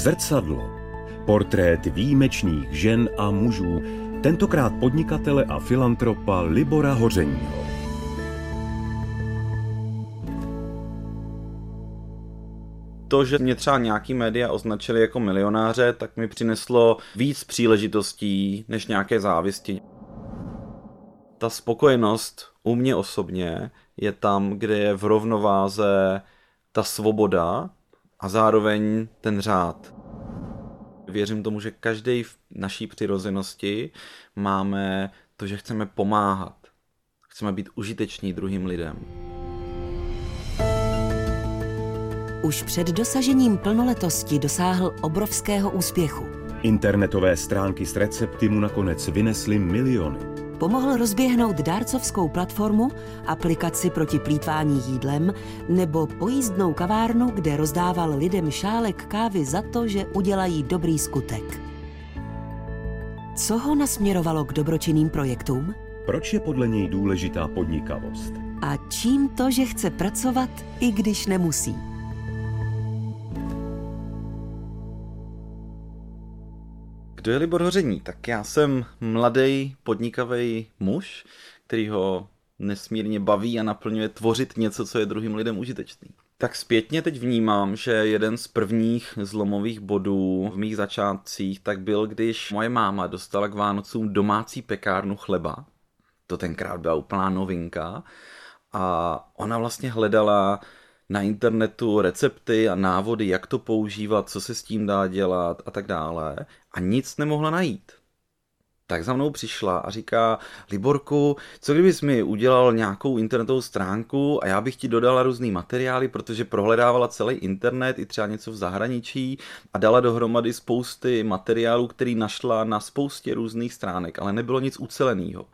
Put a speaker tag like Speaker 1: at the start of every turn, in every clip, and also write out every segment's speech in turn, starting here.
Speaker 1: Zrcadlo. Portrét výjimečných žen a mužů, tentokrát podnikatele a filantropa Libora Hořeního.
Speaker 2: to, že mě třeba nějaký média označili jako milionáře, tak mi přineslo víc příležitostí než nějaké závisti. Ta spokojenost u mě osobně je tam, kde je v rovnováze ta svoboda a zároveň ten řád. Věřím tomu, že každý v naší přirozenosti máme to, že chceme pomáhat. Chceme být užiteční druhým lidem.
Speaker 3: Už před dosažením plnoletosti dosáhl obrovského úspěchu.
Speaker 1: Internetové stránky s recepty mu nakonec vynesly miliony.
Speaker 3: Pomohl rozběhnout dárcovskou platformu, aplikaci proti plítvání jídlem nebo pojízdnou kavárnu, kde rozdával lidem šálek kávy za to, že udělají dobrý skutek. Co ho nasměrovalo k dobročinným projektům?
Speaker 1: Proč je podle něj důležitá podnikavost?
Speaker 3: A čím to, že chce pracovat, i když nemusí?
Speaker 2: Kdo je Libor Hoření? Tak já jsem mladý podnikavý muž, který ho nesmírně baví a naplňuje tvořit něco, co je druhým lidem užitečný. Tak zpětně teď vnímám, že jeden z prvních zlomových bodů v mých začátcích tak byl, když moje máma dostala k Vánocům domácí pekárnu chleba. To tenkrát byla úplná novinka. A ona vlastně hledala na internetu recepty a návody, jak to používat, co se s tím dá dělat a tak dále. A nic nemohla najít. Tak za mnou přišla a říká, Liborku, co kdybys mi udělal nějakou internetovou stránku a já bych ti dodala různý materiály, protože prohledávala celý internet i třeba něco v zahraničí a dala dohromady spousty materiálů, který našla na spoustě různých stránek, ale nebylo nic uceleného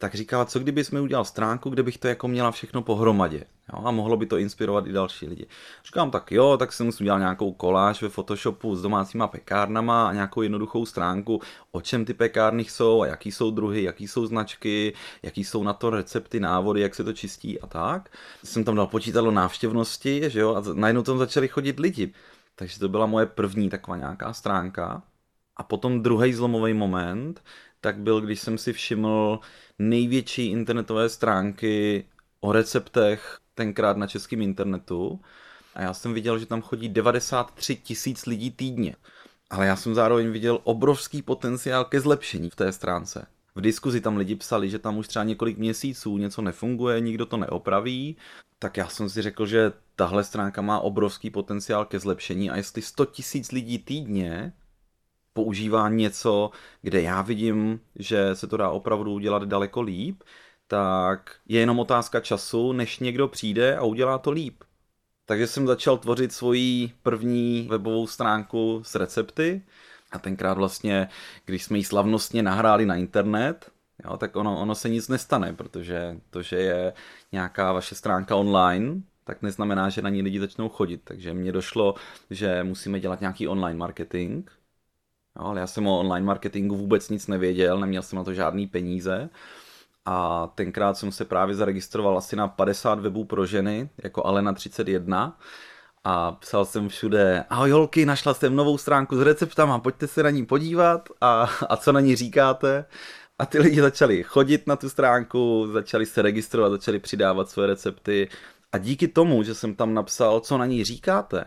Speaker 2: tak říkala, co kdybys mi udělal stránku, kde bych to jako měla všechno pohromadě. Jo, a mohlo by to inspirovat i další lidi. Říkám, tak jo, tak jsem musím dělat nějakou koláž ve Photoshopu s domácíma pekárnama a nějakou jednoduchou stránku, o čem ty pekárny jsou a jaký jsou druhy, jaký jsou značky, jaký jsou na to recepty, návody, jak se to čistí a tak. Jsem tam dal počítalo návštěvnosti, že jo, a najednou tam začali chodit lidi. Takže to byla moje první taková nějaká stránka. A potom druhý zlomový moment, tak byl, když jsem si všiml největší internetové stránky o receptech tenkrát na českém internetu a já jsem viděl, že tam chodí 93 tisíc lidí týdně. Ale já jsem zároveň viděl obrovský potenciál ke zlepšení v té stránce. V diskuzi tam lidi psali, že tam už třeba několik měsíců něco nefunguje, nikdo to neopraví, tak já jsem si řekl, že tahle stránka má obrovský potenciál ke zlepšení a jestli 100 tisíc lidí týdně používá něco, kde já vidím, že se to dá opravdu udělat daleko líp, tak je jenom otázka času, než někdo přijde a udělá to líp. Takže jsem začal tvořit svoji první webovou stránku s recepty a tenkrát vlastně, když jsme ji slavnostně nahráli na internet, jo, tak ono, ono se nic nestane, protože to, že je nějaká vaše stránka online, tak neznamená, že na ní lidi začnou chodit. Takže mně došlo, že musíme dělat nějaký online marketing, Jo, ale já jsem o online marketingu vůbec nic nevěděl, neměl jsem na to žádný peníze. A tenkrát jsem se právě zaregistroval asi na 50 webů pro ženy, jako Alena 31. A psal jsem všude, ahoj holky, našla jsem novou stránku s receptama, pojďte se na ní podívat a, a co na ní říkáte. A ty lidi začali chodit na tu stránku, začali se registrovat, začali přidávat své recepty. A díky tomu, že jsem tam napsal, co na ní říkáte,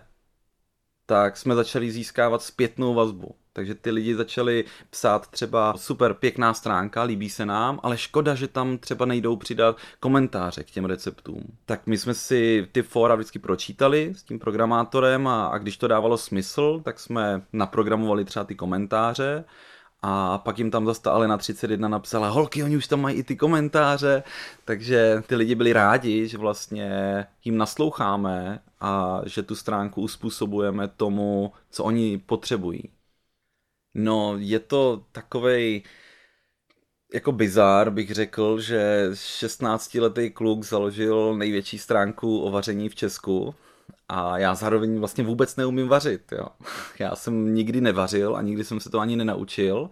Speaker 2: tak jsme začali získávat zpětnou vazbu. Takže ty lidi začali psát třeba super pěkná stránka, líbí se nám, ale škoda, že tam třeba nejdou přidat komentáře k těm receptům. Tak my jsme si ty fora vždycky pročítali s tím programátorem a, a když to dávalo smysl, tak jsme naprogramovali třeba ty komentáře a pak jim tam zase Alena 31 napsala, holky, oni už tam mají i ty komentáře, takže ty lidi byli rádi, že vlastně jim nasloucháme a že tu stránku uspůsobujeme tomu, co oni potřebují. No, je to takovej jako bizár bych řekl, že 16-letý kluk založil největší stránku o vaření v Česku a já zároveň vlastně vůbec neumím vařit. Jo. Já jsem nikdy nevařil a nikdy jsem se to ani nenaučil,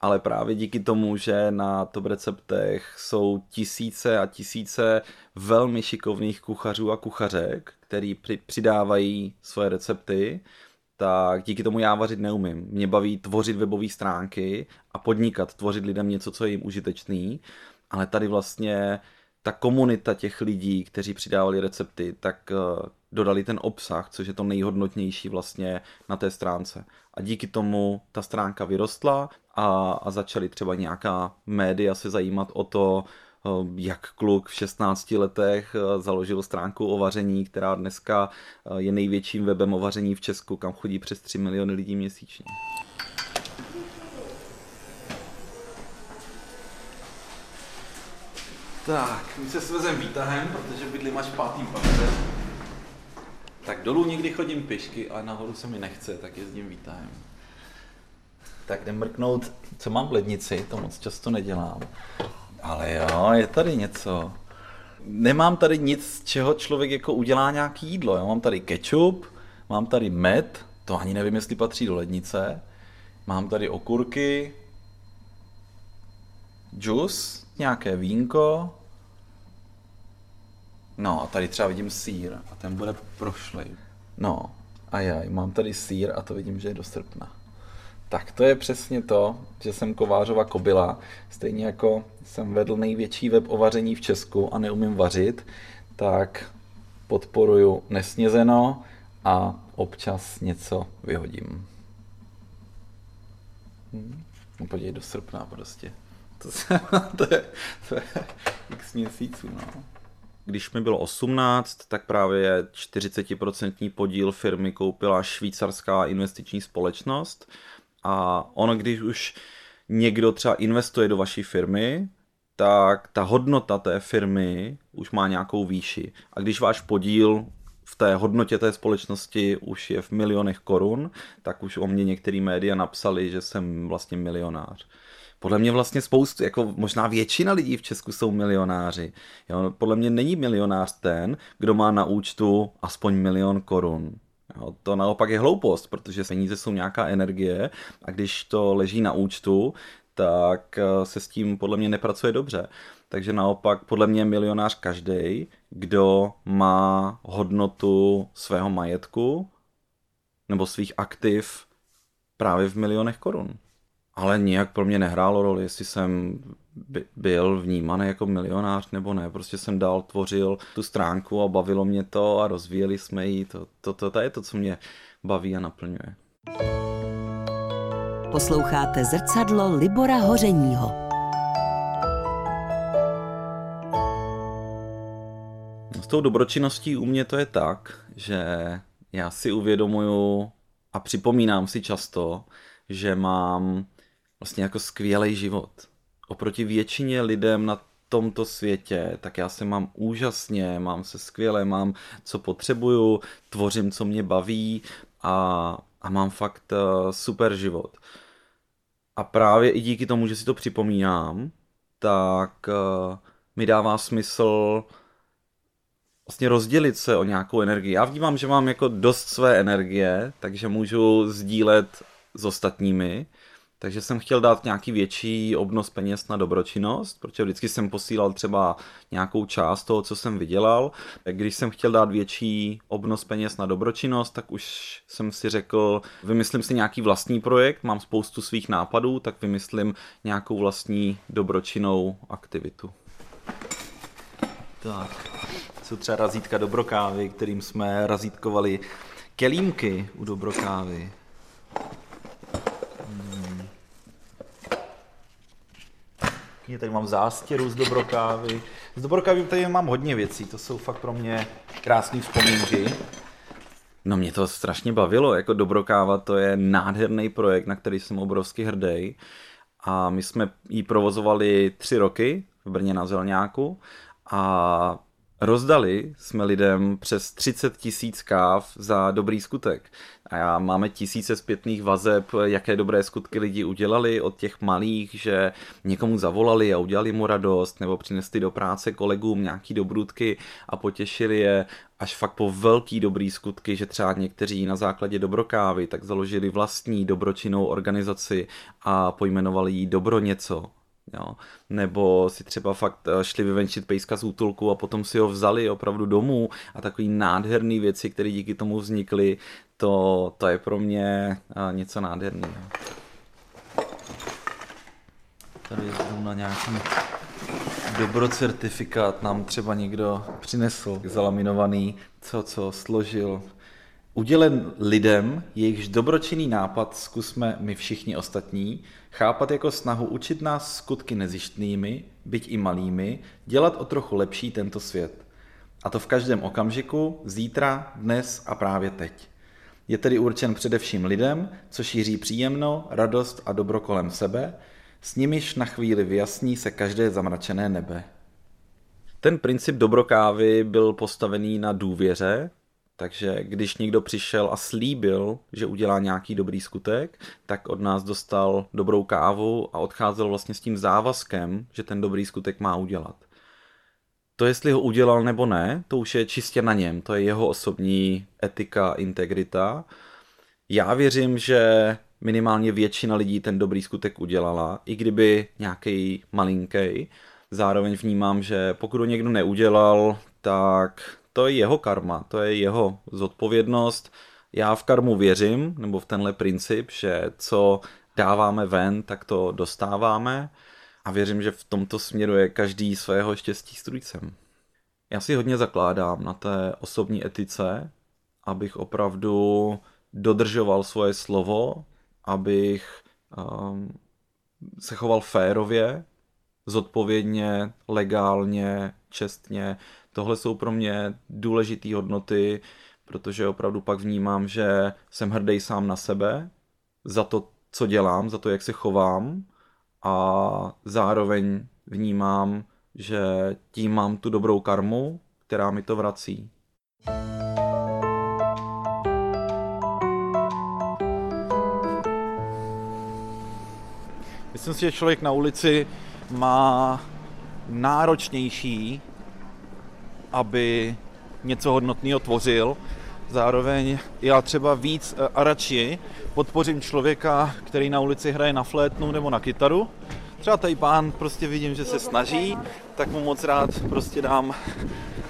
Speaker 2: ale právě díky tomu, že na top receptech jsou tisíce a tisíce velmi šikovných kuchařů a kuchařek, který přidávají svoje recepty, tak díky tomu já vařit neumím. Mě baví tvořit webové stránky a podnikat, tvořit lidem něco, co je jim užitečný, ale tady vlastně ta komunita těch lidí, kteří přidávali recepty, tak eh, dodali ten obsah, což je to nejhodnotnější vlastně na té stránce. A díky tomu ta stránka vyrostla a, a začaly třeba nějaká média se zajímat o to, jak kluk v 16 letech eh, založil stránku o vaření, která dneska je největším webem o vaření v Česku, kam chodí přes 3 miliony lidí měsíčně. Tak, my se svezem výtahem, protože bydlím až v pátým patře. Tak dolů někdy chodím pěšky, ale nahoru se mi nechce, tak jezdím výtahem. Tak jdem mrknout, co mám v lednici, to moc často nedělám. Ale jo, je tady něco. Nemám tady nic, z čeho člověk jako udělá nějaký jídlo. Já mám tady ketchup, mám tady med, to ani nevím, jestli patří do lednice. Mám tady okurky, džus, nějaké vínko, No a tady třeba vidím sír a ten bude prošlej. No a já mám tady sír a to vidím, že je do srpna. Tak to je přesně to, že jsem kovářova kobila. Stejně jako jsem vedl největší web o vaření v Česku a neumím vařit, tak podporuju nesnězeno a občas něco vyhodím. Hm? No podívej do srpna prostě. To, se, to, je, to je x měsíců, no. Když mi bylo 18, tak právě 40% podíl firmy koupila švýcarská investiční společnost. A ono, když už někdo třeba investuje do vaší firmy, tak ta hodnota té firmy už má nějakou výši. A když váš podíl v té hodnotě té společnosti už je v milionech korun, tak už o mě některé média napsali, že jsem vlastně milionář podle mě vlastně spoustu, jako možná většina lidí v Česku jsou milionáři. Jo? Podle mě není milionář ten, kdo má na účtu aspoň milion korun. Jo, to naopak je hloupost, protože peníze jsou nějaká energie a když to leží na účtu, tak eh, se s tím podle mě nepracuje dobře. Takže naopak podle mě je milionář každý, kdo má hodnotu svého majetku nebo svých aktiv právě v milionech korun ale nijak pro mě nehrálo roli, jestli jsem byl vnímaný jako milionář nebo ne. Prostě jsem dál tvořil tu stránku a bavilo mě to a rozvíjeli jsme ji. To, to, to, to je to, co mě baví a naplňuje.
Speaker 3: Posloucháte zrcadlo Libora Hořeního.
Speaker 2: No, s tou dobročinností u mě to je tak, že já si uvědomuju a připomínám si často, že mám vlastně jako skvělý život. Oproti většině lidem na tomto světě, tak já se mám úžasně, mám se skvěle, mám co potřebuju, tvořím, co mě baví a, a mám fakt uh, super život. A právě i díky tomu, že si to připomínám, tak uh, mi dává smysl vlastně rozdělit se o nějakou energii. Já vnímám, že mám jako dost své energie, takže můžu sdílet s ostatními takže jsem chtěl dát nějaký větší obnos peněz na dobročinnost, protože vždycky jsem posílal třeba nějakou část toho, co jsem vydělal. Když jsem chtěl dát větší obnos peněz na dobročinnost, tak už jsem si řekl, vymyslím si nějaký vlastní projekt, mám spoustu svých nápadů, tak vymyslím nějakou vlastní dobročinnou aktivitu. Tak, jsou třeba razítka dobrokávy, kterým jsme razítkovali kelímky u dobrokávy. Kuchyni, tady mám zástěru z dobrokávy. Z dobrokávy tady mám hodně věcí, to jsou fakt pro mě krásné vzpomínky. No mě to strašně bavilo, jako Dobrokáva to je nádherný projekt, na který jsem obrovsky hrdý. A my jsme ji provozovali tři roky v Brně na Zelňáku a Rozdali jsme lidem přes 30 tisíc káv za dobrý skutek. A já máme tisíce zpětných vazeb, jaké dobré skutky lidi udělali, od těch malých, že někomu zavolali a udělali mu radost, nebo přinesli do práce kolegům nějaký dobrutky a potěšili je, až fakt po velký dobrý skutky, že třeba někteří na základě dobrokávy tak založili vlastní dobročinnou organizaci a pojmenovali ji Dobro něco, Jo. Nebo si třeba fakt eh, šli vyvenčit pejska z útulku a potom si ho vzali opravdu domů a takový nádherný věci, které díky tomu vznikly, to, to je pro mě eh, něco nádherného. Tady jdu na nějaký dobrocertifikát nám třeba někdo přinesl zalaminovaný, co, co složil. Udělen lidem, jejichž dobročinný nápad zkusme my všichni ostatní, chápat jako snahu učit nás skutky nezištnými, byť i malými, dělat o trochu lepší tento svět. A to v každém okamžiku, zítra, dnes a právě teď. Je tedy určen především lidem, co šíří příjemno, radost a dobro kolem sebe, s nimiž na chvíli vyjasní se každé zamračené nebe. Ten princip dobrokávy byl postavený na důvěře, takže když někdo přišel a slíbil, že udělá nějaký dobrý skutek, tak od nás dostal dobrou kávu a odcházel vlastně s tím závazkem, že ten dobrý skutek má udělat. To, jestli ho udělal nebo ne, to už je čistě na něm, to je jeho osobní etika, integrita. Já věřím, že minimálně většina lidí ten dobrý skutek udělala, i kdyby nějaký malinký. Zároveň vnímám, že pokud ho někdo neudělal, tak to je jeho karma, to je jeho zodpovědnost. Já v karmu věřím, nebo v tenhle princip, že co dáváme ven, tak to dostáváme a věřím, že v tomto směru je každý svého štěstí strujcem. Já si hodně zakládám na té osobní etice, abych opravdu dodržoval svoje slovo, abych um, se choval férově, zodpovědně, legálně, čestně. Tohle jsou pro mě důležité hodnoty, protože opravdu pak vnímám, že jsem hrdý sám na sebe, za to, co dělám, za to, jak se chovám a zároveň vnímám, že tím mám tu dobrou karmu, která mi to vrací.
Speaker 4: Myslím si, že člověk na ulici má náročnější, aby něco hodnotného tvořil. Zároveň já třeba víc eh, a radši podpořím člověka, který na ulici hraje na flétnu nebo na kytaru. Třeba tady pán prostě vidím, že se snaží, tak mu moc rád prostě dám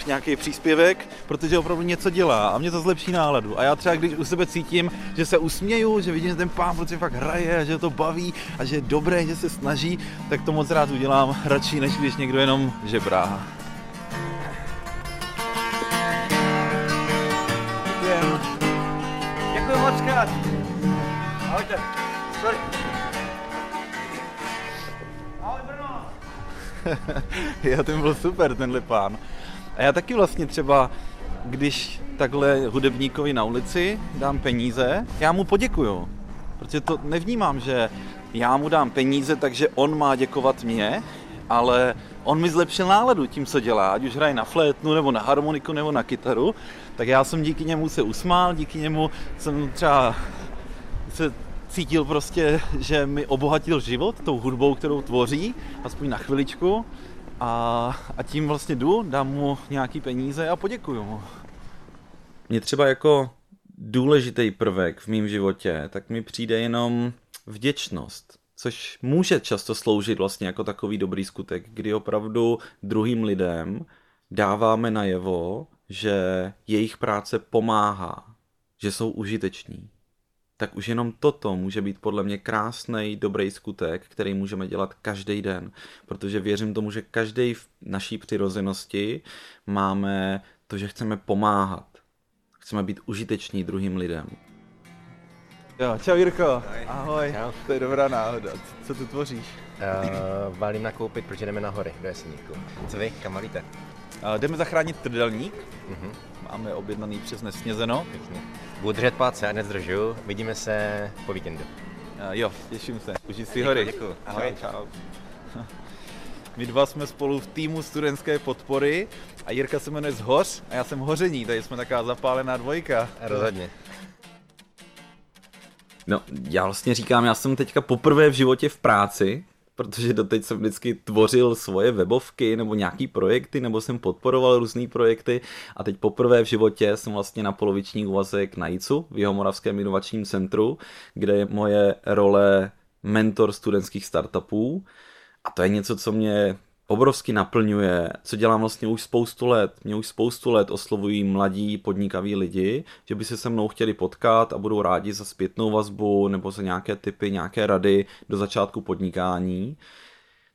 Speaker 4: nějaký příspěvek, protože opravdu něco dělá a mě to zlepší náladu. A já třeba, když u sebe cítím, že se usměju, že vidím, že ten pán prostě fakt hraje a že to baví a že je dobré, že se snaží, tak to moc rád udělám radši, než když někdo jenom žebrá. jo, ten byl super, tenhle pán. A já taky vlastně třeba, když takhle hudebníkovi na ulici dám peníze, já mu poděkuju. Protože to nevnímám, že já mu dám peníze, takže on má děkovat mě, ale on mi zlepšil náladu tím, co dělá, ať už hraje na flétnu, nebo na harmoniku, nebo na kytaru, tak já jsem díky němu se usmál, díky němu jsem třeba se cítil prostě, že mi obohatil život tou hudbou, kterou tvoří, aspoň na chviličku a, a tím vlastně jdu, dám mu nějaký peníze a poděkuju mu.
Speaker 2: Mně třeba jako důležitý prvek v mém životě, tak mi přijde jenom vděčnost, což může často sloužit vlastně jako takový dobrý skutek, kdy opravdu druhým lidem dáváme najevo, že jejich práce pomáhá, že jsou užiteční tak už jenom toto může být podle mě krásný, dobrý skutek, který můžeme dělat každý den, protože věřím tomu, že každý v naší přirozenosti máme to, že chceme pomáhat. Chceme být užiteční druhým lidem.
Speaker 4: Jo, čau Jirko. Ahoj. Čau. To je dobrá náhoda. Co tu tvoříš?
Speaker 5: Uh, valím nakoupit, protože jdeme na hory do Jeseníku. Co vy, kam valíte?
Speaker 4: Uh, jdeme zachránit trdelník. Uh-huh. Máme objednaný přes Nesnězeno.
Speaker 5: Pěkně. Budu držet palce, a nezdržu. Vidíme se po víkendu.
Speaker 4: Uh, jo, těším se. Užij si hory.
Speaker 5: Děkuji. Ahoj.
Speaker 4: Čau, čau. My dva jsme spolu v týmu studentské podpory a Jirka se jmenuje Zhoř a já jsem Hoření, tady jsme taková zapálená dvojka.
Speaker 5: Rozhodně.
Speaker 2: No, já vlastně říkám, já jsem teďka poprvé v životě v práci, protože doteď jsem vždycky tvořil svoje webovky nebo nějaký projekty, nebo jsem podporoval různé projekty. A teď poprvé v životě jsem vlastně na poloviční úvazek na ICU v Jihomoravském inovačním centru, kde je moje role mentor studentských startupů. A to je něco, co mě obrovsky naplňuje, co dělám vlastně už spoustu let. Mě už spoustu let oslovují mladí podnikaví lidi, že by se se mnou chtěli potkat a budou rádi za zpětnou vazbu nebo za nějaké typy, nějaké rady do začátku podnikání.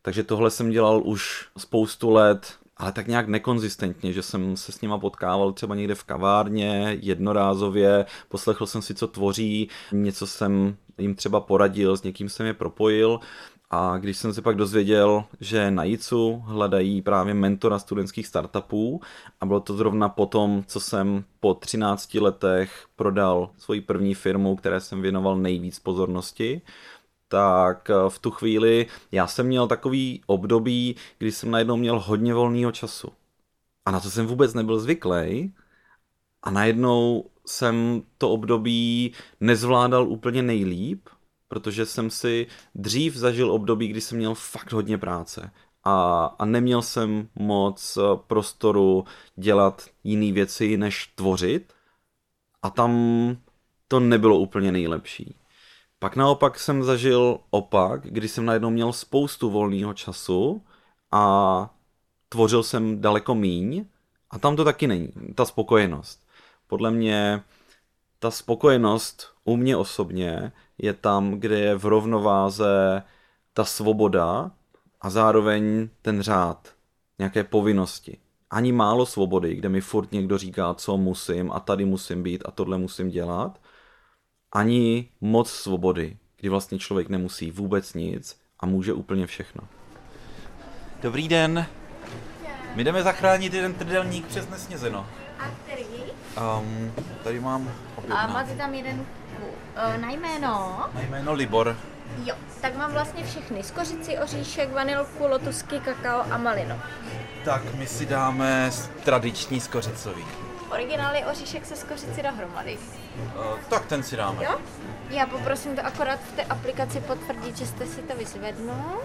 Speaker 2: Takže tohle jsem dělal už spoustu let, ale tak nějak nekonzistentně, že jsem se s nima potkával třeba někde v kavárně, jednorázově, poslechl jsem si, co tvoří, něco jsem jim třeba poradil, s někým jsem je propojil a když jsem se pak dozvěděl, že na JICu hledají právě mentora studentských startupů a bylo to zrovna po tom, co jsem po 13 letech prodal svoji první firmu, které jsem věnoval nejvíc pozornosti, tak eh, v tu chvíli já jsem měl takový období, kdy jsem najednou měl hodně volného času. A na to jsem vůbec nebyl zvyklý. A najednou jsem to období nezvládal úplně nejlíp, protože jsem si dřív zažil období, kdy jsem měl fakt hodně práce a, a neměl jsem moc eh, prostoru dělat jiné věci, než tvořit. A tam to nebylo úplně nejlepší. Pak naopak jsem zažil opak, kdy jsem najednou měl spoustu volného času a tvořil jsem daleko míň a tam to taky není, ta spokojenost. Podle mě ta spokojenost u mě osobně je tam, kde je v rovnováze ta svoboda a zároveň ten řád, nějaké povinnosti. Ani málo svobody, kde mi furt někdo říká, co musím a tady musím být a tohle musím dělat. Ani moc svobody, kdy vlastně člověk nemusí vůbec nic a může úplně všechno.
Speaker 4: Dobrý den. My jdeme zachránit jeden trdelník přes nesnězeno.
Speaker 6: A který?
Speaker 4: Um, tady mám
Speaker 6: A máte tam jeden uh, na jméno?
Speaker 4: Na jméno Libor.
Speaker 6: Jo, tak mám vlastně všechny. Skořici, oříšek, vanilku, lotusky, kakao a malinu.
Speaker 4: Tak my si dáme tradiční skořicový.
Speaker 6: Originál je oříšek se skořici dohromady.
Speaker 4: Uh, tak ten si dáme.
Speaker 6: Jo? Já poprosím to akorát v té aplikaci potvrdit, že jste si to vyzvednul.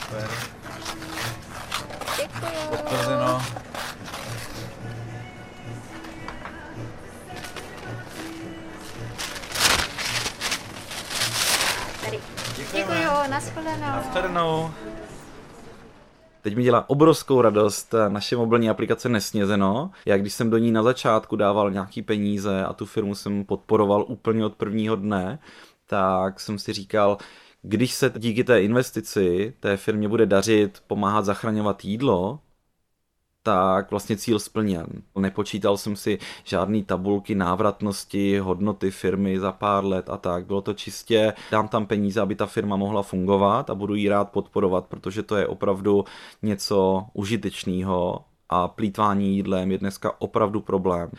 Speaker 4: Super.
Speaker 6: Děkuju.
Speaker 4: Potvrzeno. Děkujeme.
Speaker 6: Děkuju, nashledanou.
Speaker 4: Nashledanou.
Speaker 2: Teď mi dělá obrovskou radost eh, naše mobilní aplikace Nesnězeno. Já když jsem do ní na začátku dával nějaký peníze a tu firmu jsem podporoval úplně od prvního dne, tak jsem si říkal, když se díky té investici té firmě bude dařit pomáhat zachraňovat jídlo, tak vlastně cíl splněn. Nepočítal jsem si žádný tabulky návratnosti, hodnoty firmy za pár let a tak. Bylo to čistě, dám tam peníze, aby ta firma mohla fungovat a budu ji rád podporovat, protože to je opravdu něco užitečného a plítvání jídlem je dneska opravdu problém.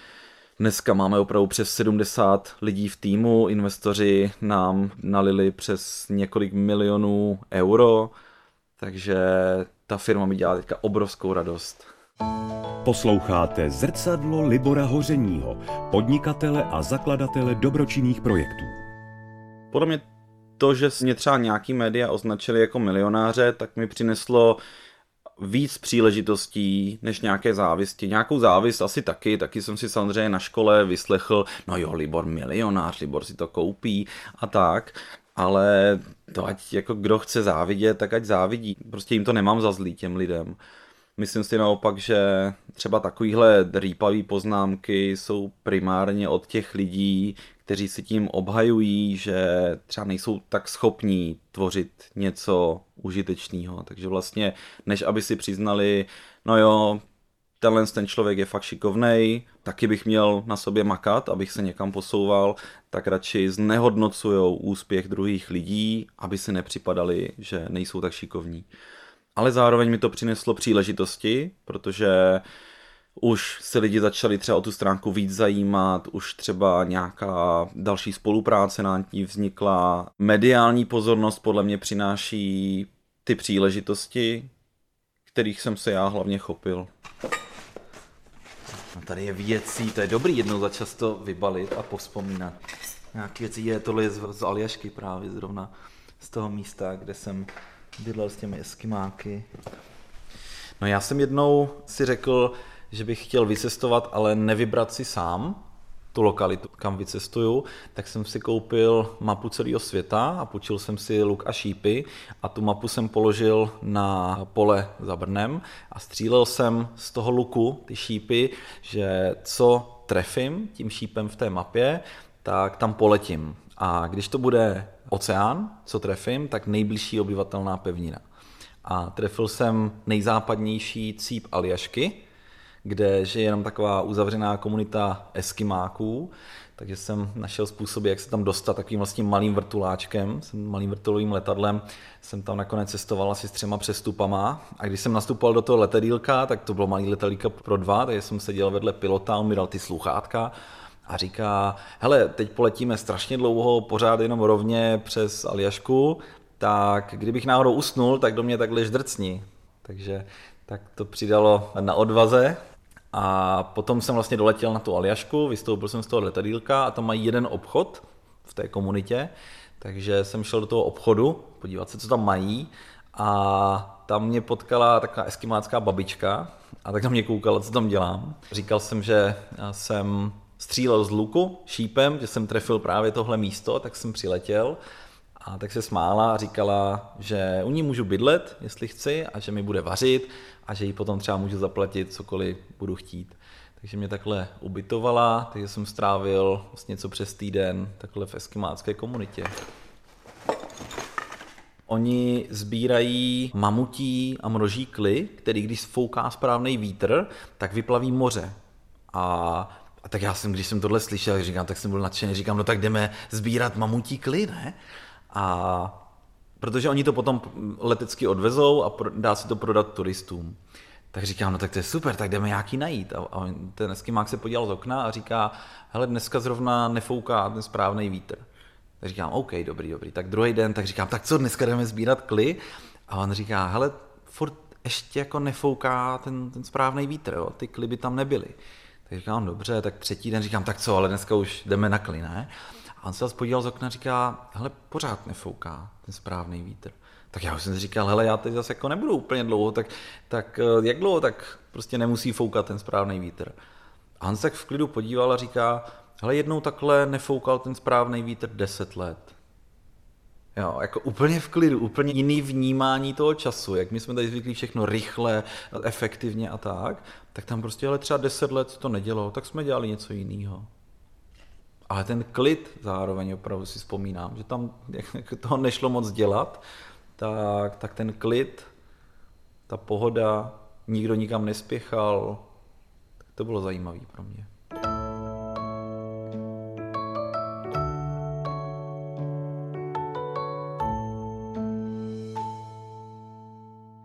Speaker 2: Dneska máme opravdu přes 70 lidí v týmu, investoři nám nalili přes několik milionů euro, takže ta firma mi dělá teďka obrovskou radost.
Speaker 1: Posloucháte Zrcadlo Libora Hořeního, podnikatele a zakladatele dobročinných projektů.
Speaker 2: Podle mě to, že mě třeba nějaký média označili jako milionáře, tak mi přineslo víc příležitostí než nějaké závisti. Nějakou závist asi taky, taky jsem si samozřejmě na škole vyslechl, no jo, Libor milionář, Libor si to koupí a tak, ale to ať jako kdo chce závidět, tak ať závidí. Prostě jim to nemám za zlý těm lidem. Myslím si naopak, že třeba takovýhle rýpavý poznámky jsou primárně od těch lidí, kteří si tím obhajují, že třeba nejsou tak schopní tvořit něco užitečného. Takže vlastně, než aby si přiznali, no jo, tenhle ten člověk je fakt šikovnej, taky bych měl na sobě makat, abych se někam posouval, tak radši znehodnocujou úspěch druhých lidí, aby si nepřipadali, že nejsou tak šikovní. Ale zároveň mi to přineslo příležitosti, protože už se lidi začali třeba o tu stránku víc zajímat, už třeba nějaká další spolupráce na ní vznikla. Mediální pozornost podle mě přináší ty příležitosti, kterých jsem se já hlavně chopil. No tady je věcí, to je dobrý jednou za často vybalit a povzpomínat. Nějaké věci je, tohle je z, z Aljašky právě zrovna, z toho místa, kde jsem bydlel s těmi eskimáky. No já jsem jednou si řekl, že bych chtěl vycestovat, ale nevybrat si sám. tu lokalitu, kam vycestuju, tak jsem si koupil mapu celého světa a půjčil jsem si luk a šípy a tu mapu jsem položil na pole za Brnem a střílel jsem z toho luku ty šípy, že co trefím tím šípem v té mapě, tak tam poletím. A když to bude oceán, co trefím, tak nejbližší obyvatelná pevnina. A trefil jsem nejzápadnější cíp Aljašky, kde žije jenom taková uzavřená komunita eskimáků, takže jsem našel způsoby, jak se tam dostat takovým vlastně malým vrtuláčkem, jsem malým vrtulovým letadlem, jsem tam nakonec cestoval asi s třema přestupama. A když jsem nastupoval do toho letadílka, tak to bylo malý letadílka pro dva, takže jsem seděl vedle pilota, on mi dal ty sluchátka a říká, hele, teď poletíme strašně dlouho, pořád jenom rovně přes Aljašku, tak kdybych náhodou usnul, tak do mě takhle ždrcni. Takže tak to přidalo na odvaze a potom jsem vlastně doletěl na tu Aljašku, vystoupil jsem z toho letadílka a tam mají jeden obchod v té komunitě, takže jsem šel do toho obchodu podívat se, co tam mají a tam mě potkala taková eskimácká babička a tak na mě koukala, co tam dělám. Říkal jsem, že jsem střílel z luku šípem, že jsem trefil právě tohle místo, tak jsem přiletěl a tak se smála a říkala, že u ní můžu bydlet, jestli chci, a že mi bude vařit a že jí potom třeba můžu zaplatit cokoliv budu chtít. Takže mě takhle ubytovala, takže jsem strávil vlastně něco přes týden takhle v eskimácké komunitě. Oni sbírají mamutí a mroží kly, který když fouká správný vítr, tak vyplaví moře. A, a tak já jsem, když jsem tohle slyšel, říkám, tak jsem byl nadšený, říkám, no tak jdeme sbírat mamutí kly, ne? A protože oni to potom letecky odvezou a dá se to prodat turistům. Tak říkám, no tak to je super, tak jdeme nějaký najít. A, a ten eskimák se podíval z okna a říká, hele, dneska zrovna nefouká ten správný vítr. Tak říkám, OK, dobrý, dobrý. Tak druhý den, tak říkám, tak co, dneska jdeme sbírat kly? A on říká, hele, furt ještě jako nefouká ten, ten správný vítr, jo? ty kly by tam nebyly. Tak říkám, dobře, tak třetí den říkám, tak co, ale dneska už jdeme na kly, ne? A on se zase podíval z okna a říká, hele, pořád nefouká ten správný vítr. Tak já už jsem si říkal, hele, já teď zase jako nebudu úplně dlouho, tak, tak eh, jak dlouho, tak prostě nemusí foukat ten správný vítr. A on se v klidu podíval a říká, hele, jednou takhle nefoukal ten správný vítr 10 let. Jo, jako úplně v klidu, úplně jiný vnímání toho času, jak my jsme tady zvyklí všechno rychle, efektivně a tak, tak tam prostě ale třeba 10 let to nedělo, tak jsme dělali něco jiného. Ale ten klid zároveň opravdu si vzpomínám, že tam jak toho nešlo moc dělat, tak, tak ten klid, ta pohoda, nikdo nikam nespěchal, tak to bylo zajímavé pro mě.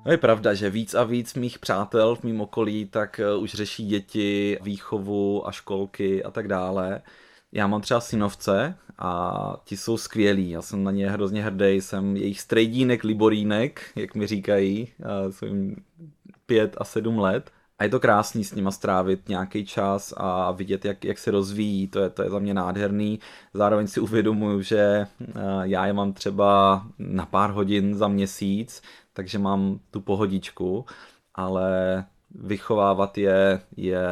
Speaker 7: No je pravda, že víc a víc mých přátel v mém okolí tak eh, už řeší děti, výchovu a školky a tak dále. Já mám třeba synovce a ti jsou skvělí, já jsem na ně hrozně hrdý, jsem jejich strejdínek, liborínek, jak mi říkají, jsou jim pět a sedm let. A je to krásný s nima strávit nějaký čas a vidět, jak, jak se rozvíjí, to je, to je za mě nádherný. Zároveň si uvědomuju, že já je mám třeba na pár hodin za měsíc, takže mám tu pohodičku, ale vychovávat je je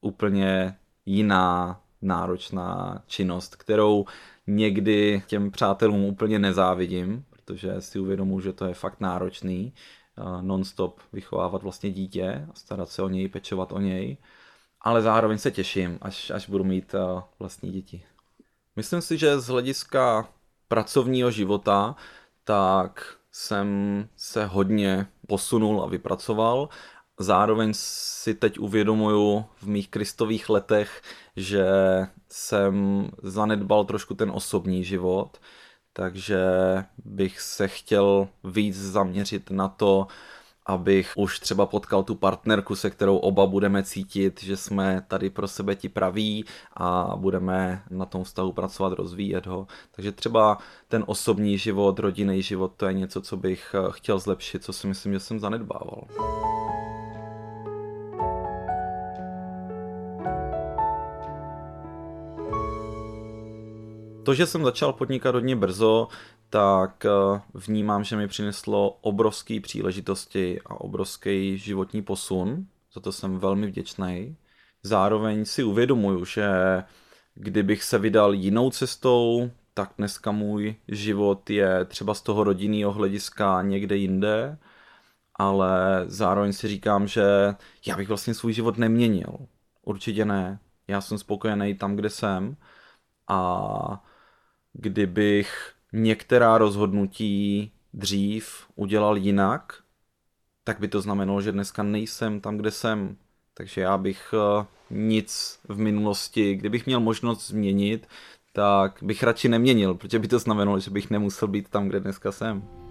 Speaker 7: úplně jiná náročná činnost, kterou někdy těm přátelům úplně nezávidím, protože si uvědomuji, že to je fakt náročný non-stop vychovávat vlastně dítě a starat se o něj, pečovat o něj, ale zároveň se těším, až, až budu mít vlastní děti. Myslím si, že z hlediska pracovního života, tak jsem se hodně posunul a vypracoval. Zároveň si teď uvědomuju v mých kristových letech, že jsem zanedbal trošku ten osobní život, takže bych se chtěl víc zaměřit na to, abych už třeba potkal tu partnerku, se kterou oba budeme cítit, že jsme tady pro sebe ti praví a budeme na tom vztahu pracovat, rozvíjet ho. Takže třeba ten osobní život, rodinný život, to je něco, co bych chtěl zlepšit, co si myslím, že jsem zanedbával. To, že jsem začal podnikat hodně brzo, tak eh, vnímám, že mi přineslo obrovské příležitosti a obrovský životní posun. Za to jsem velmi vděčný.
Speaker 2: zároveň si uvědomuju, že kdybych se vydal jinou cestou, tak dneska můj život je třeba z toho rodinného hlediska někde jinde, ale zároveň si říkám, že já bych vlastně svůj život neměnil. Určitě ne. Já jsem spokojený tam, kde jsem a kdybych některá rozhodnutí dřív udělal jinak, tak by to znamenalo, že dneska nejsem tam, kde jsem. Takže já bych eh, nic v minulosti, kdybych měl možnost změnit, tak bych radši neměnil, protože by to znamenalo, že bych nemusel být tam, kde dneska jsem.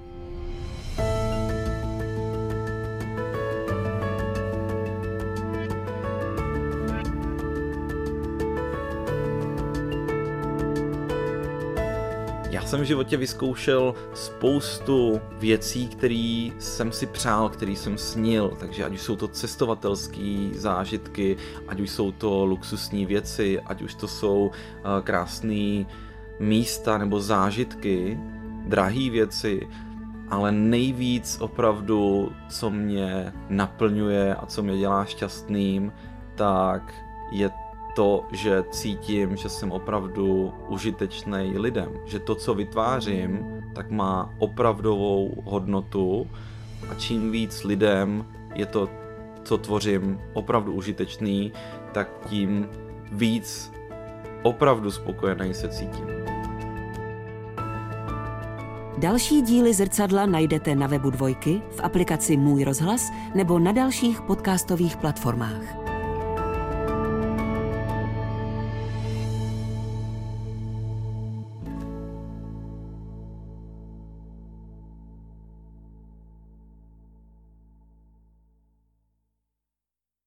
Speaker 2: Jsem v životě vyzkoušel spoustu věcí, které jsem si přál, které jsem snil, takže ať už jsou to cestovatelské zážitky, ať už jsou to luxusní věci, ať už to jsou eh, krásné místa nebo zážitky, drahé věci, ale nejvíc opravdu, co mě naplňuje a co mě dělá šťastným, tak je to, že cítím, že jsem opravdu užitečný lidem, že to, co vytvářím, tak má opravdovou hodnotu a čím víc lidem je to, co tvořím, opravdu užitečný, tak tím víc opravdu spokojený se cítím.
Speaker 3: Další díly zrcadla najdete na webu Dvojky, v aplikaci Můj rozhlas nebo na dalších podcastových platformách.